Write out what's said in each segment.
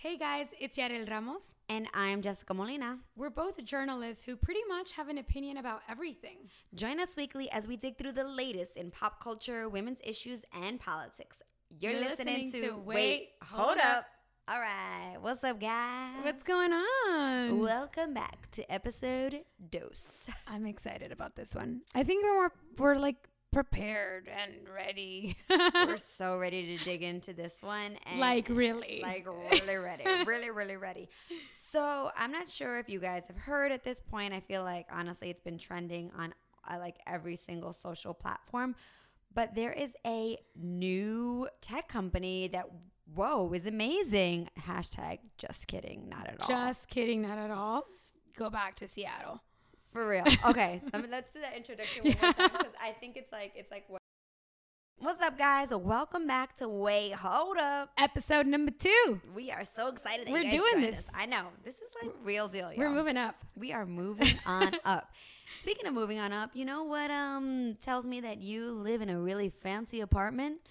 Hey guys, it's Yarel Ramos. And I'm Jessica Molina. We're both journalists who pretty much have an opinion about everything. Join us weekly as we dig through the latest in pop culture, women's issues, and politics. You're, You're listening, listening to, to Wait, Wait, Hold Hold Up. Up. All right. What's up, guys? What's going on? Welcome back to episode Dose. I'm excited about this one. I think we're more, we're like prepared and ready. We're so ready to dig into this one. And like really. like really ready really really ready so i'm not sure if you guys have heard at this point i feel like honestly it's been trending on uh, like every single social platform but there is a new tech company that whoa is amazing hashtag just kidding not at all Just kidding, not at all. Go back to Seattle. For real okay let me, let's do that introduction one more time because i think it's like it's like what What's up, guys? Welcome back to Wait, Hold Up. Episode number two. We are so excited that We're you guys doing this. us. I know this is like real deal. We're moving up. We are moving on up. Speaking of moving on up, you know what um tells me that you live in a really fancy apartment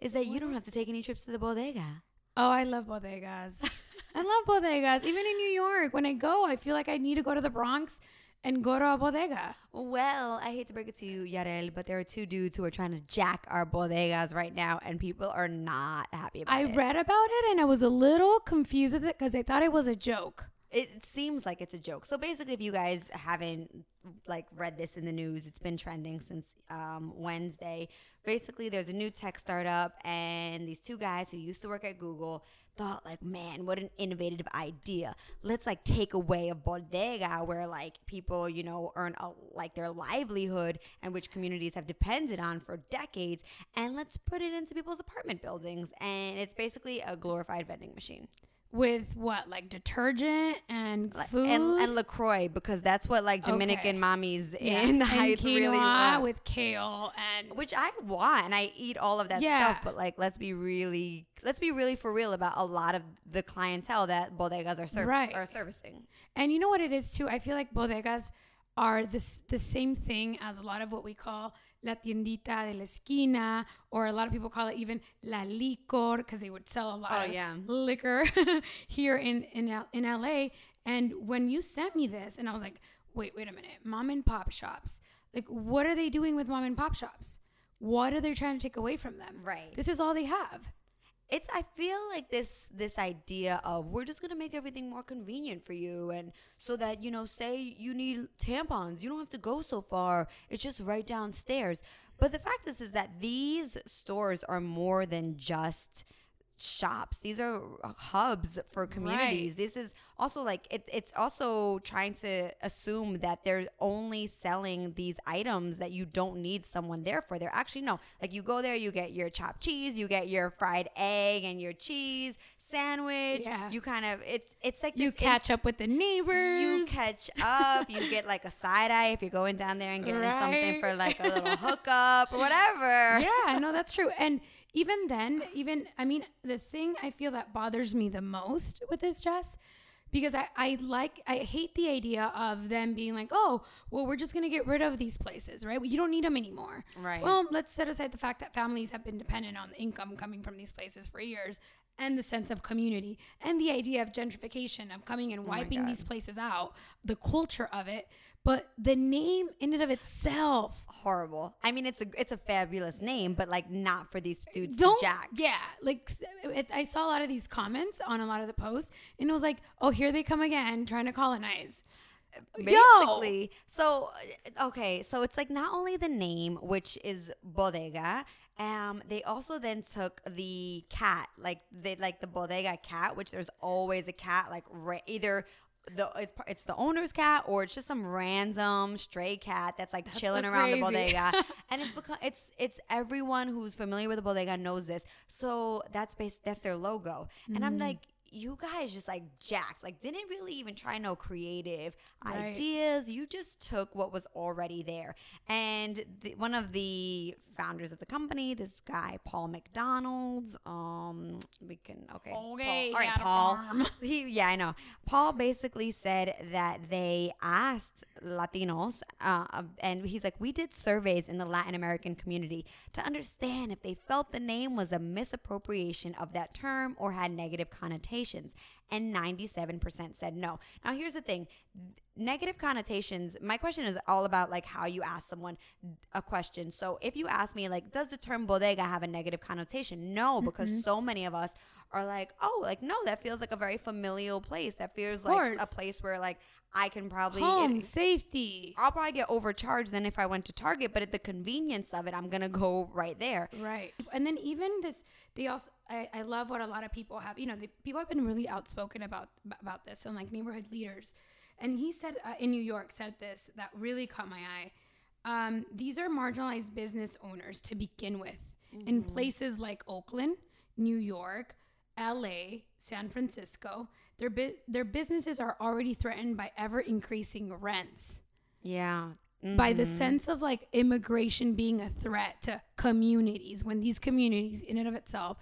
is that you don't have to take any trips to the bodega. Oh, I love bodegas. I love bodegas. Even in New York, when I go, I feel like I need to go to the Bronx and go to a bodega. Well, I hate to break it to you, Yarel, but there are two dudes who are trying to jack our bodegas right now, and people are not happy about I it. I read about it and I was a little confused with it because I thought it was a joke. it seems like it's a joke. So basically, if you guys haven't like read this in the news, it's been trending since um, Wednesday. Basically, there's a new tech startup, and these two guys who used to work at Google thought like, man, what an innovative idea. Let's like take away a bodega where like people, you know, earn a, like their livelihood and which communities have depended on for decades, and let's put it into people's apartment buildings. And it's basically a glorified vending machine. With what, like detergent and food? and, and Lacroix because that's what like Dominican Okay. mommies Yeah. in the and Heights quinoa really want. with kale and which I want and I eat all of that Yeah. stuff. But like, let's be really, let's be really for real about a lot of the clientele that bodegas are serv- Right. are servicing. And you know what it is too? I feel like bodegas are this the same thing as a lot of what we call la tiendita de la esquina, or a lot of people call it even la licor because they would sell a lot Oh, of yeah. liquor here in in L- in LA. And when you sent me this, and I was like, wait, wait a minute, mom and pop shops. Like, what are they doing with mom and pop shops? What are they trying to take away from them? Right. This is all they have. It's I feel like this this idea of we're just gonna make everything more convenient for you and so that you know say you need tampons you don't have to go so far it's just right downstairs. But the fact is is that these stores are more than just shops. These are uh, hubs for communities. Right. this is also like it, it's also trying to assume that they're only selling these items that you don't need someone there for. They're actually no. Like you go there you get your chopped cheese you get your fried egg and your cheese sandwich Yeah. you kind of it's it's like You catch up with the neighbors. you catch up you get like a side eye if you're going down there and getting something for like a little hookup or whatever yeah, no, that's true. And even then, even I mean, the thing I feel that bothers me the most with this, Jess, because I, I like I hate the idea of them being like, oh, well, we're just gonna get rid of these places, right? You don't need them anymore. Right. Well, let's set aside the fact that families have been dependent on the income coming from these places for years. And the sense of community and the idea of gentrification of coming and oh wiping God. these places out, the culture of it, but the name in and of itself horrible. I mean it's a it's a fabulous name but like not for these dudes don't to jack. yeah like it, i saw a lot of these comments on a lot of the posts and it was like oh here they come again trying to colonize Yo! basically so uh, okay so it's like not only the name which is bodega um they also then took the cat like they like the bodega cat which there's always a cat like ra- either the it's, it's the owner's cat or it's just some random stray cat that's like chilling so around the bodega. And it's because it's it's everyone who's familiar with the bodega knows this. So that's base that's their logo. And i'm like you guys just like jacked. Like didn't really even try no creative Right. ideas. You just took what was already there. And the, one of the founders of the company this guy paul McDonald's. um we can okay Paul- all right paul he yeah i know paul basically said that they asked Latinos. Uh, and he's like, we did surveys in the Latin American community to understand if they felt the name was a misappropriation of that term or had negative connotations. And 97% said no. Now, here's the thing negative connotations my question is all about like how you ask someone a question so if you ask me like does the term bodega have a negative connotation no because Mm-hmm. so many of us are like oh like no that feels like a very familial place that feels like a place where like i can probably Home it- safety. i'll probably get overcharged than if i went to target but at the convenience of it i'm gonna go right there Right. And then even this, they also, I, I love what a lot of people have, you know, the, people have been really outspoken about, about this and like neighborhood leaders. And he said uh, in New York, said this that really caught my eye. Um, these are marginalized business owners to begin with in places like Oakland, New York, LA, San Francisco. Their, bu- their businesses are already threatened by ever increasing rents yeah by the Mhm. sense of like immigration being a threat to communities when these communities in and of itself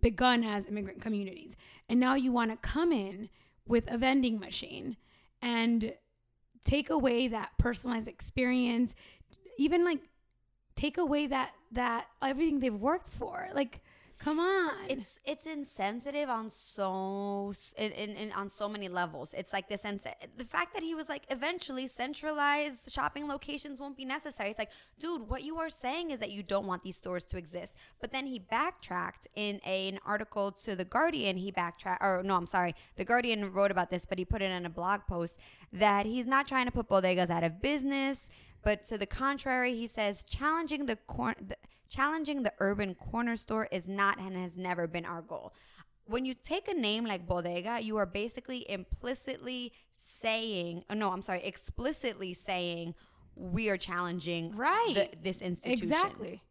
begun as immigrant communities and now you want to come in with a vending machine and take away that personalized experience even like take away that that everything they've worked for like come on. It's it's insensitive on so in, in, in on so many levels. It's like the sense the fact that he was like eventually centralized shopping locations won't be necessary. It's like dude what you are saying is that you don't want these stores to exist. But then he backtracked in a, an article to the guardian. He backtracked or no i'm sorry. The guardian wrote about this but he put it in a blog post that he's not trying to put bodegas out of business but to the contrary, he says challenging the, cor- the challenging the urban corner store is not and has never been our goal. When you take a name like bodega, you are basically implicitly saying, oh, no, I'm sorry, explicitly saying we are challenging Right. the, this institution. Exactly.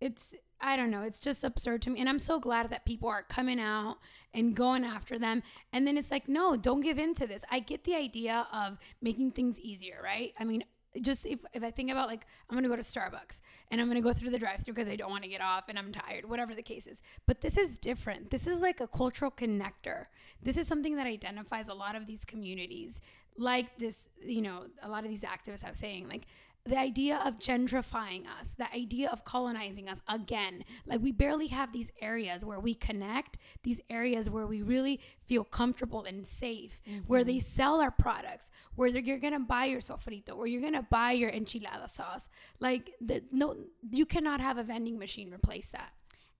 It's I don't know. It's just absurd to me, and I'm so glad that people are coming out and going after them. And then it's like, no, don't give in to this. I get the idea of making things easier, right? I mean, just if, if I think about like I'm gonna go to Starbucks and I'm gonna go through the drive-through because I don't want to get off and I'm tired, whatever the case is. But this is different. This is like a cultural connector. This is something that identifies a lot of these communities, like this. You know, a lot of these activists have saying like the idea of gentrifying us, the idea of colonizing us again. Like we barely have these areas where we connect, these areas where we really feel comfortable and safe, where mm-hmm. they sell our products, where you're gonna buy your sofrito, where you're gonna buy your enchilada sauce. Like the, no, you cannot have a vending machine replace that.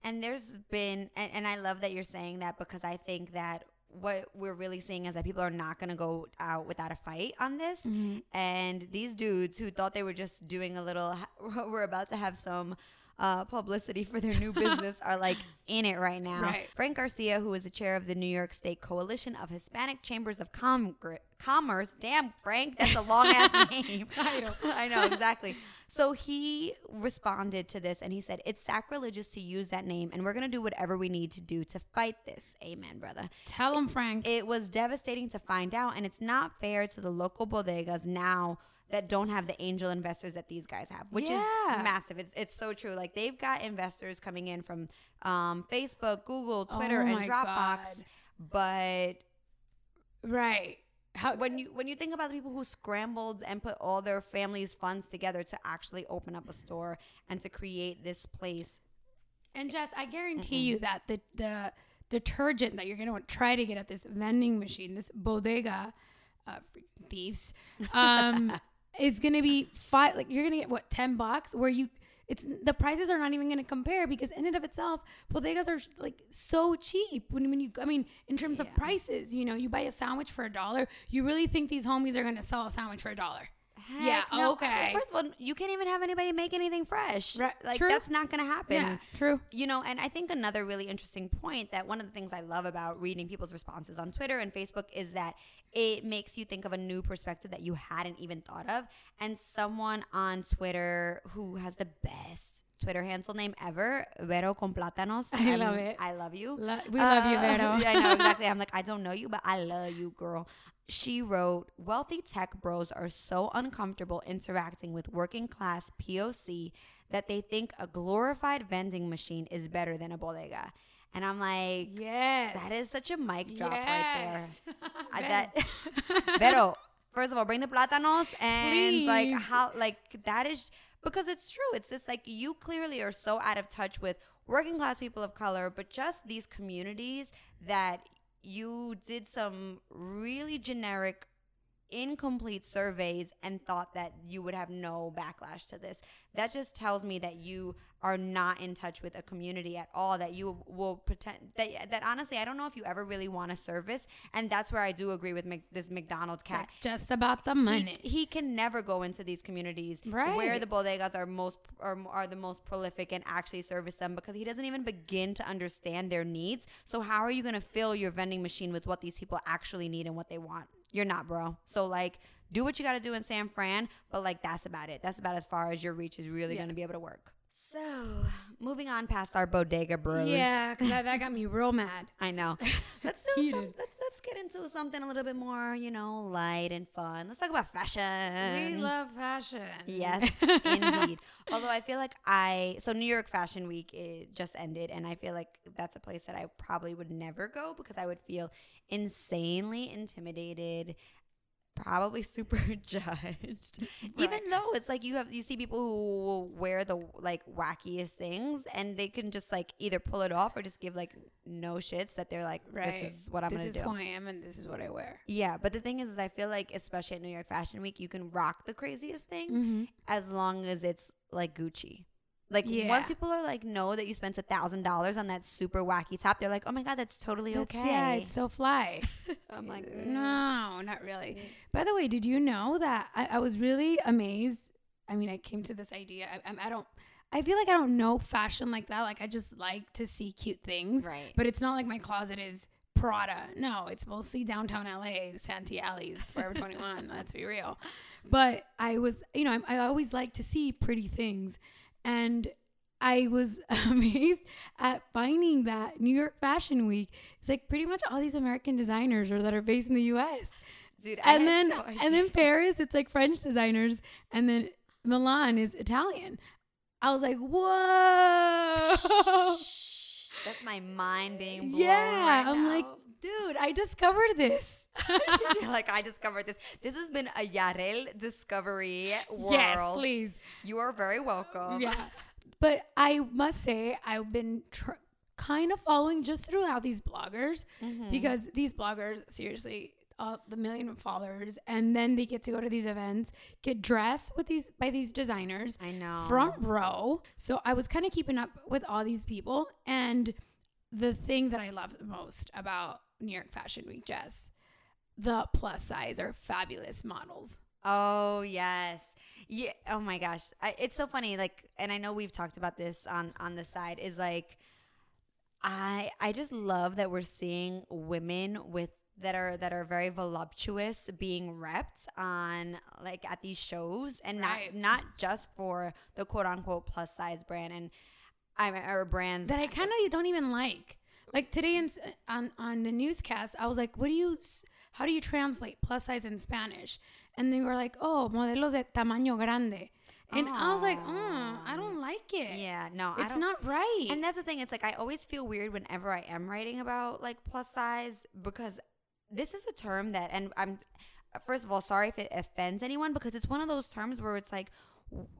And there's been, and, and I love that you're saying that because I think that what we're really seeing is that people are not going to go out without a fight on this. Mm-hmm. And these dudes who thought they were just doing a little, we're about to have some uh, publicity for their new business are like in it right now. Right. Frank Garcia, who is the chair of the New York State Coalition of Hispanic Chambers of Congre- Commerce, damn, Frank, that's a long ass name. I know, exactly. So he responded to this and he said, It's sacrilegious to use that name, and we're going to do whatever we need to do to fight this. Amen, brother. Tell him, Frank. It was devastating to find out, and it's not fair to the local bodegas now that don't have the angel investors that these guys have, which Yeah. is massive. It's, it's so true. Like they've got investors coming in from um, Facebook, Google, Twitter, Oh and Dropbox, God. but right. How when you when you think about the people who scrambled and put all their family's funds together to actually open up a store and to create this place And Jess, I guarantee you that the the detergent that you're gonna try to get at this vending machine, this bodega, uh, thieves, um, is gonna be five. Like you're gonna get what ten bucks, where you it's the prices are not even gonna compare because in and of itself, bodegas are like so cheap. When when you, I mean, in terms of prices, you know, you buy a sandwich for a dollar. You really think these homies are gonna sell a sandwich for a dollar? Yeah, no. okay. First of all, you can't even have anybody make anything fresh. Right, Like true. that's not going to happen. Yeah, true. You know, and I think another really interesting point that one of the things I love about reading people's responses on Twitter and Facebook is that it makes you think of a new perspective that you hadn't even thought of. And someone on Twitter who has the best Twitter handle name ever, Vero con Plátanos. I love it. I love you. Lo- we love you, Uh, Vero. I know exactly. I'm like, I don't know you, but I love you, girl. She wrote, Wealthy tech bros are so uncomfortable interacting with working class POC that they think a glorified vending machine is better than a bodega. And I'm like, Yes. that is such a mic drop right there. I- that, Vero, first of all, bring the plátanos and like how like that is because it's true. It's this like you clearly are so out of touch with working class people of color, but just these communities that you did some really generic incomplete surveys and thought that you would have no backlash to this. That just tells me that you are not in touch with a community at all that you will pretend that that honestly I don't know if you ever really want a service and that's where I do agree with Mc, this McDonald's cat. Just about the money. he can never go into these communities where the bodegas are most are, are the most prolific and actually service them because he doesn't even begin to understand their needs. So how are you going to fill your vending machine with what these people actually need and what they want? You're not, bro. So like do what you got to do in San Fran, but like that's about it. That's about as far as your reach is really Yeah. going to be able to work. So, moving on past our bodega bros. yeah, because that, that got me real mad. I know. Let's do some, let's get into something a little bit more, you know, light and fun. Let's talk about fashion. we love fashion. Yes, indeed. Although I feel like I so New York Fashion Week it just ended, and I feel like that's a place that I probably would never go because I would feel insanely intimidated. Probably super judged, even though it's like you have you see people who wear the like wackiest things and they can just like either pull it off or just give like no shits that they're like Right. this is what I'm this gonna do this is who I am and this is what I wear. Yeah, but the thing is, is I feel like especially at New York Fashion Week, you can rock the craziest thing Mm-hmm. as long as it's like Gucci. Like Yeah. once people are like know that you spent a thousand dollars on that super wacky top, they're like, oh my god, that's totally That's- okay. Yeah, it's so fly. I'm like, no, not really. By the way, did you know that I, I was really amazed? I mean, I came to this idea. I, I, I don't. I feel like I don't know fashion like that. Like I just like to see cute things. Right. But it's not like my closet is Prada. No, it's mostly downtown LA, the Santee Alleys, Forever 21. Let's be real. But I was, you know, I, I always like to see pretty things. And I was amazed at finding that New York Fashion Week It's like pretty much all these American designers or that are based in the US. dude. And then no and then Paris, it's like French designers, and then Milan is Italian. I was like, whoa. that's my mind being blown. yeah. right I'm now. like, dude, I discovered this. You're like I discovered this. This has been a Yarel discovery world. yes, please. You are very welcome. Yeah. But I must say, I've been tr- kind of following just throughout these bloggers Mhm. because these bloggers, seriously, uh, the million followers, and then they get to go to these events, get dressed with these by these designers, I know. front row. So I was kind of keeping up with all these people, and the thing that I love the most about New York Fashion Week, Jess, the plus size or fabulous models. Oh yes. Yeah. Oh my gosh. I, it's so funny. Like, and I know we've talked about this on on the side. Is like, I I just love that we're seeing women with that are that are very voluptuous being repped on like at these shows and Right. not not just for the quote unquote plus size brand and I or brands that I kind of don't even like. Like today in, on on the newscast, I was like, "What do you? How do you translate plus size in Spanish?" And they were like, "Oh, modelos de tamaño grande," and I was like, mm, "I don't like it. yeah no I it's don't, right." And that's the thing. It's like I always feel weird whenever I am writing about like plus size because this is a term that, and I'm first of all sorry if it offends anyone because it's one of those terms where it's like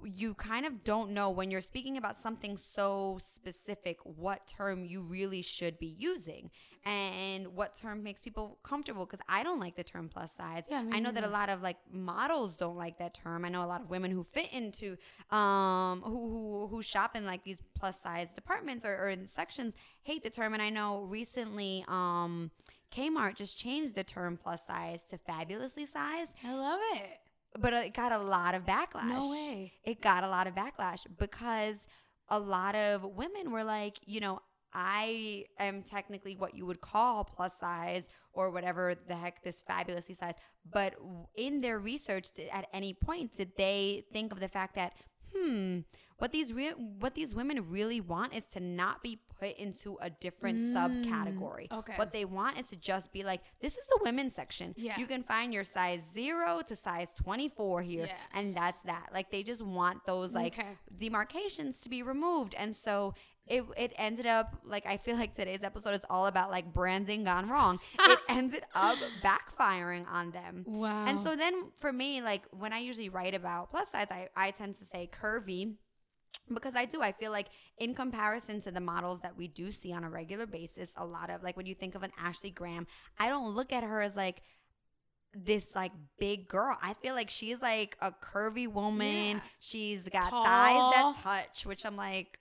you kind of don't know when you're speaking about something so specific what term you really should be using and what term makes people comfortable because I don't like the term plus size. Yeah, I know that a lot of like models don't like that term. I know a lot of women who fit into um who who who shop in like these plus size departments or, or in sections hate the term and I know recently um Kmart just changed the term plus size to fabulously sized, I love it. But it got a lot of backlash. No way. It got a lot of backlash because a lot of women were like, you know, I am technically what you would call plus size or whatever the heck this fabulously size. But in their research, did, at any point, did they think of the fact that, hmm, what these re- what these women really want is to not be put into a different Mm, subcategory. okay. What they want is to just be like, this is the women's section. Yeah. You can find your size zero to size 24 here. Yeah. And that's that. Like they just want those like Okay. demarcations to be removed. And so it, it ended up like I feel like today's episode is all about like branding gone wrong. it ended up backfiring on them. Wow. And so then for me, like when I usually write about plus size, I, I tend to say curvy because I do. I feel like in comparison to the models that we do see on a regular basis, a lot of like when you think of an Ashley Graham, I don't look at her as like this like big girl. I feel like she's like a curvy woman. Yeah. She's got Tall. thighs that touch, which I'm like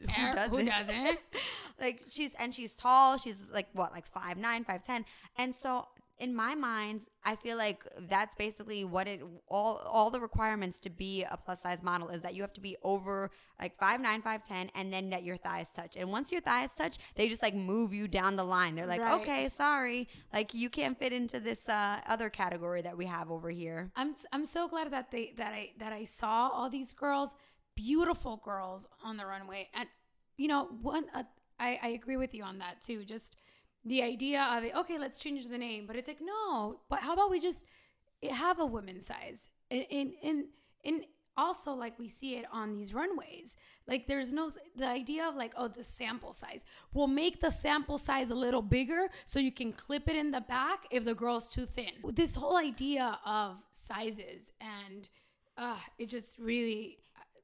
who doesn't? who doesn't? like she's and she's tall. She's like what, like five nine, five ten. And so in my mind, I feel like that's basically what it all all the requirements to be a plus size model is that you have to be over like five nine, five ten, and then that your thighs touch. And once your thighs touch, they just like move you down the line. They're like, Right. okay, sorry, like you can't fit into this uh, other category that we have over here. I'm I'm so glad that they that I that I saw all these girls, beautiful girls on the runway, and you know one uh, I I agree with you on that too. Just the idea of it. Okay, let's change the name, but it's like no. But how about we just have a women's size And, in in, in also like we see it on these runways like there's no the idea of like oh the sample size we'll make the sample size a little bigger so you can clip it in the back if the girl's too thin this whole idea of sizes and uh it just really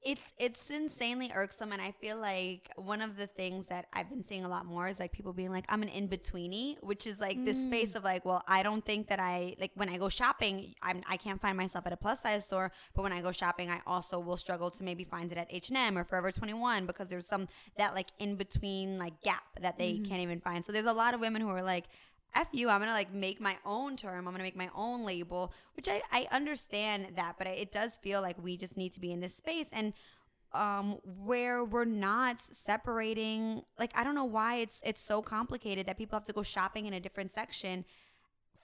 it's it's insanely irksome and i feel like one of the things that i've been seeing a lot more is like people being like i'm an in-betweeny which is like this mm. space of like well i don't think that i like when i go shopping i'm i can't find myself at a plus size store but when i go shopping i also will struggle to maybe find it at h&m or forever 21 because there's some that like in between like gap that they mm-hmm. can't even find. So there's a lot of women who are like F you, I'm gonna like make my own term. I'm gonna make my own label, which I, I understand that, but I, it does feel like we just need to be in this space and um where we're not separating like I don't know why it's it's so complicated that people have to go shopping in a different section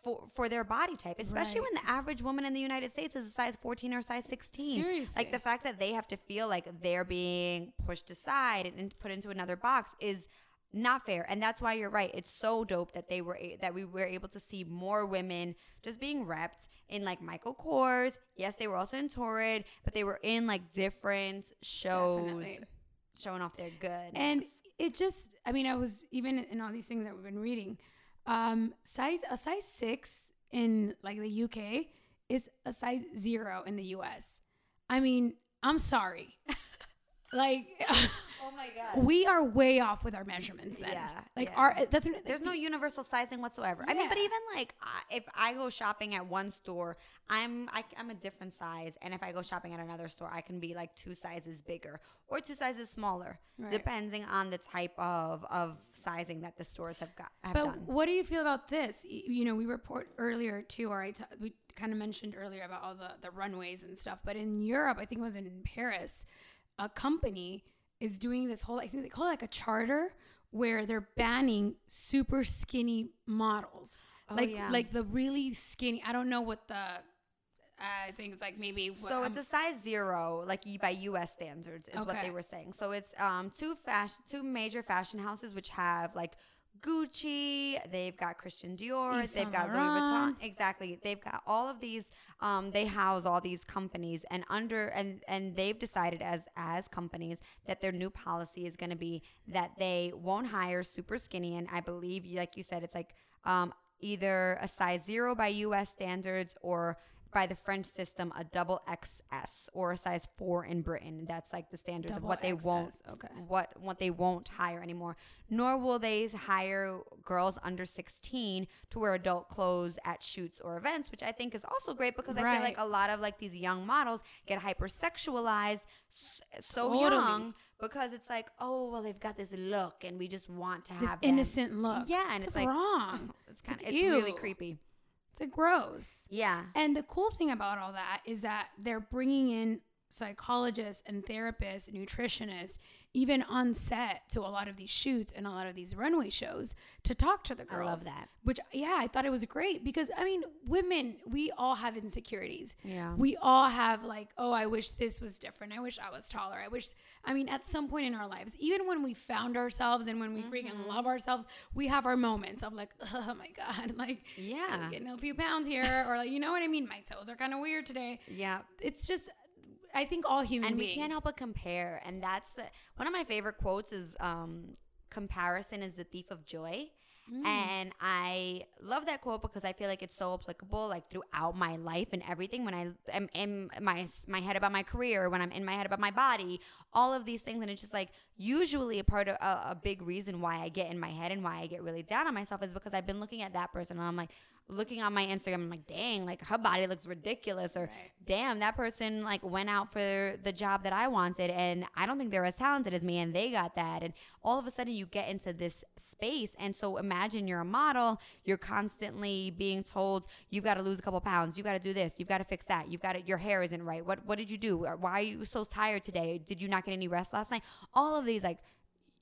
for for their body type, especially Right. when the average woman in the United States is a size 14 or size 16. Seriously. Like the fact that they have to feel like they're being pushed aside and, and put into another box is not fair and that's why you're right it's so dope that they were that we were able to see more women just being repped in like michael kors. Yes they were also in torrid but they were in like different shows Definitely. showing off their good. And it just i mean i was even in all these things that we've been reading um size a size six in like the uk is a size zero in the us i mean i'm sorry. Like oh my god we are way off with our measurements then Yeah, like yeah. our uh, that's uh, there's no universal sizing whatsoever. I mean, but even like I- if I go shopping at one store, I'm I, I'm a different size, and if I go shopping at another store, I can be like two sizes bigger or two sizes smaller, Right. depending on the type of of sizing that the stores have got have But done. what do you feel about this? You know, we report earlier too, or I t- we kind of mentioned earlier about all the, the runways and stuff. But in Europe, I think it was in Paris, a company is doing this whole, I think they call it like a charter where they're banning super skinny models. Oh, like, yeah. like the really skinny, I don't know what the, I think it's like maybe. what- So um, it's a size zero, like by U.S. standards, is what they were saying. So it's um two fashion, two major fashion houses which have like Gucci, they've got Christian Dior, Yves they've got Louis Vuitton. Exactly, they've got all of these. Um, they house all these companies, and under and and they've decided as as companies that their new policy is going to be that they won't hire super skinny, and I believe, like you said, it's like um either a size zero by U.S. standards or by the French system, a double XS or a size four in Britain. That's like the standards Double of what they won't, okay. what what they won't hire anymore. Nor will they hire girls under sixteen to wear adult clothes at shoots or events, which I think is also great because I feel like a lot of like these young models get hypersexualized so Totally. young because it's like, oh well, they've got this look, and we just want to this have them. innocent look. Yeah, and it's, it's like wrong. It's kind of like, it's really creepy. It's like gross. Yeah. And the cool thing about all that is that they're bringing in psychologists and therapists, nutritionists, even on set to a lot of these shoots and a lot of these runway shows to talk to the I girls. love that. Which yeah, I thought it was great because I mean, women, we all have insecurities. Yeah. We all have like, oh, I wish this was different. I wish I was taller. I wish I mean, at some point in our lives, even when we found ourselves and when we freaking Mm-hmm. love ourselves, we have our moments of like, oh my God, like Yeah. I'm getting a few pounds here, or like, you know what I mean? My toes are kind of weird today. Yeah. It's just I think all human and we can't help but compare and that's the, one of my favorite quotes is um, comparison is the thief of joy. Mm. and i love that quote because i feel like it's so applicable like throughout my life and everything. When i am in my my head about my career when i'm in my head about my body all of these things. And it's just like usually a part of a, a big reason why i get in my head and why i get really down on myself is because i've been looking at that person and i'm like looking on my instagram i'm like dang like her body looks ridiculous or Right. damn, that person like went out for the job that I wanted and I don't think they're as talented as me and they got that. And all of a sudden you get into this space. And so imagine you're a model, you're constantly being told you've got to lose a couple pounds, you got to do this, you've got to fix that, you've got to, your hair isn't right. What what did you do? Why are you so tired today? Did you not get any rest last night? All of these like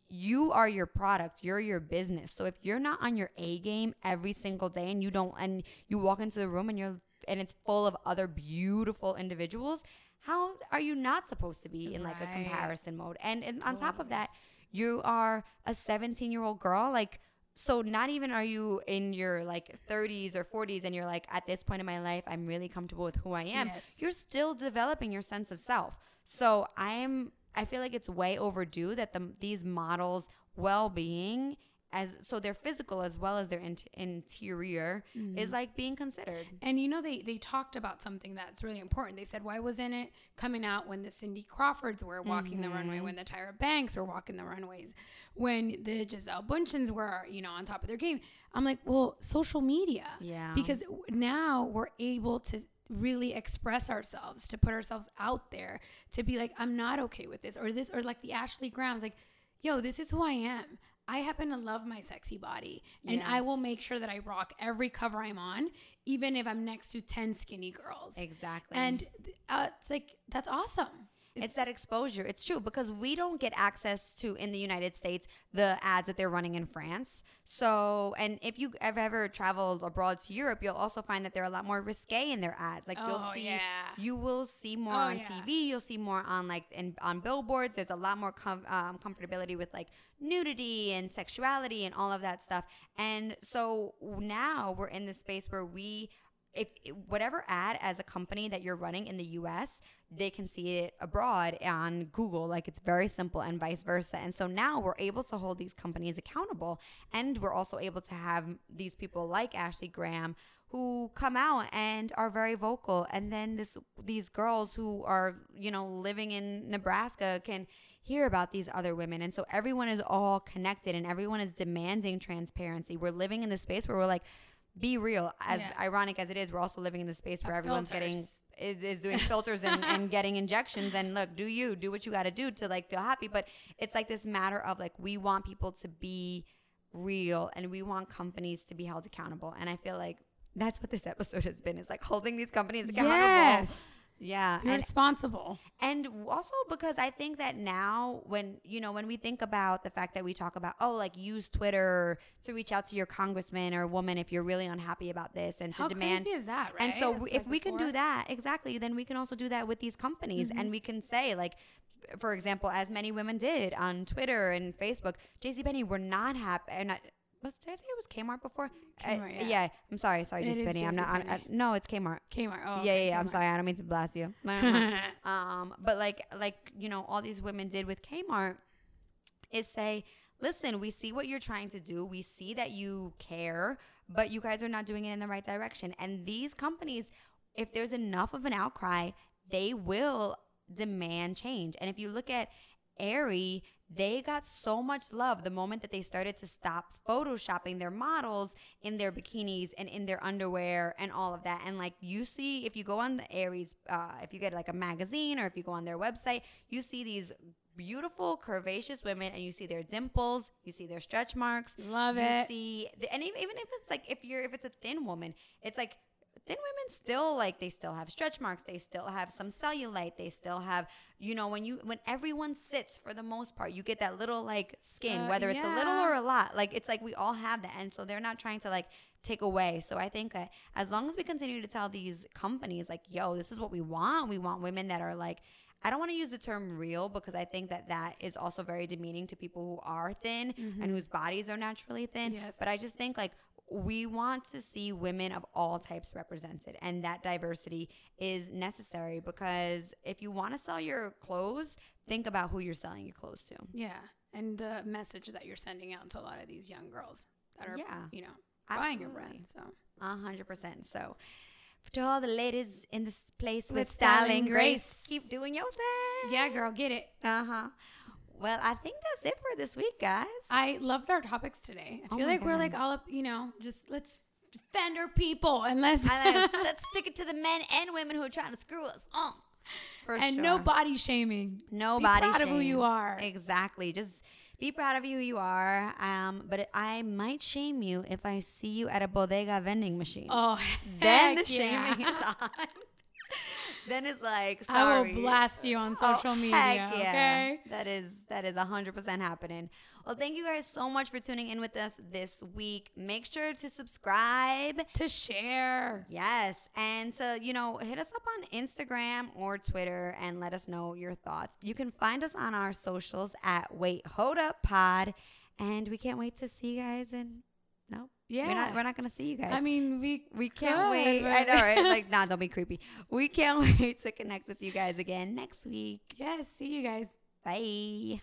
you are your product you're your business. So if you're not on your a game every single day and you don't and you walk into the room and you're and it's full of other beautiful individuals how are you not supposed to be in like a comparison mode? And, and on top of that you are a 17 year old girl like so not even are you in your like 30s or 40s and you're like at this point in my life i'm really comfortable with who i am. Yes. you're still developing your sense of self. So i am i feel like it's way overdue that the these models well-being as so their physical as well as their in- interior Mm-hmm. is like being considered And you know they they talked about something that's really important. They said why wasn't it coming out when the Cindy Crawfords were walking the Mm-hmm. runway, when the Tyra Banks were walking the runways, when the Gisele Bündchens were you know on top of their game? I'm like, well, social media, Yeah. because now we're able to really express ourselves, to put ourselves out there, to be like, I'm not okay with this or this or like the Ashley Grahams, like, yo, this is who I am. I happen to love my sexy body, and I will make sure that I rock every cover I'm on, even if I'm next to 10 skinny girls. exactly And uh, it's like, that's awesome. It's, that exposure. It's true because we don't get access to in the United States the ads that they're running in France. So, and if you have ever traveled abroad to Europe, you'll also find that they're a lot more risque in their ads. Like you'll Oh, see, yeah. you will see more Oh, on yeah. TV. You'll see more on like in, on billboards. There's a lot more com- um, comfortability with like nudity and sexuality and all of that stuff. And so now we're in the space where we if whatever ad as a company that you're running in the US, they can see it abroad on Google. Like it's very simple and vice versa. And so now we're able to hold these companies accountable. And we're also able to have these people like Ashley Graham who come out and are very vocal. And then this these girls who are, you know, living in Nebraska can hear about these other women. And so everyone is all connected and everyone is demanding transparency. We're living in the space where we're like, be real. As Yeah. ironic as it is, we're also living in the space where everyone's getting filters. Is, is doing filters and, and getting injections and look do you do what you got to do to like feel happy. But it's like this matter of like we want people to be real and we want companies to be held accountable. And i feel like that's what this episode has been. Is like holding these companies accountable. Yes. Yeah You're and responsible. and also because I think that now when you know when we think about the fact that we talk about oh like use Twitter to reach out to your congressman or woman if you're really unhappy about this and to How demand crazy is that, right? and so we- if like we can do that exactly then we can also do that with these companies Mm-hmm. and we can say like for example as many women did on Twitter and Facebook JCPenney were not happy and I, was did I say it was Kmart before? I- Kmart, yeah. I'm sorry, sorry, It is JCPenney. I'm not. I'm, I, no, it's Kmart Kmart. Oh, yeah, okay, yeah, yeah. I'm sorry. I don't mean to blast you. um, but like, like you know, all these women did with Kmart is say, listen, we see what you're trying to do. We see that you care, but you guys are not doing it in the right direction. And these companies, if there's enough of an outcry, they will demand change. And if you look at Aerie, they got so much love the moment that they started to stop photoshopping their models in their bikinis and in their underwear and all of that. And like you see, if you go on the Aerie's, uh, if you get like a magazine or if you go on their website, you see these beautiful curvaceous women and you see their dimples, you see their stretch marks, Love you it. see, the, and even even if it's like if you're if it's a thin woman, it's like thin women still like they still have stretch marks they still have some cellulite they still have you know when you when everyone sits for the most part you get that little like skin Uh, whether it's a little or a lot like it's like we all have that and so they're not trying to like take away so i think that as long as we continue to tell these companies like yo this is what we want we want women that are like I don't want to use the term real because I think that that is also very demeaning to people who are thin and whose bodies are naturally thin. Yes. But I just think like we want to see women of all types represented and that diversity is necessary because if you want to sell your clothes, think about who you're selling your clothes to. Yeah. And the message that you're sending out to a lot of these young girls that are, Yeah. you know, buying your brand. So A hundred percent. So to all the ladies in this place with, With styling styling grace, grace. keep doing your thing. yeah, girl, get it. Uh-huh. Well, I think that's it for this week, guys. I loved our topics today. I Oh feel my like we're like all up, you know, just let's defend our people and let's know. Let's stick it to the men and women who are trying to screw us. Oh, for and sure. no body shaming. no Be body proud of who you are. Exactly. Just be proud of who you are. Um, but I might shame you if I see you at a bodega vending machine. Oh, then the yeah. shaming is on. Then it's like, I will blast you on Oh, social media. heck yeah. Okay. That is that is hundred percent happening. Well, thank you guys so much for tuning in with us this week. Make sure to subscribe. To share. Yes, and to you know hit us up on Instagram or Twitter and let us know your thoughts. You can find us on our socials at Wait Hold Up Pod, and we can't wait to see you guys. And Yeah. we're not we're not gonna see you guys. I mean, we we can't could, wait. I know, right? Like, nah, don't be creepy. We can't wait to connect with you guys again next week. yes. See you guys. Bye.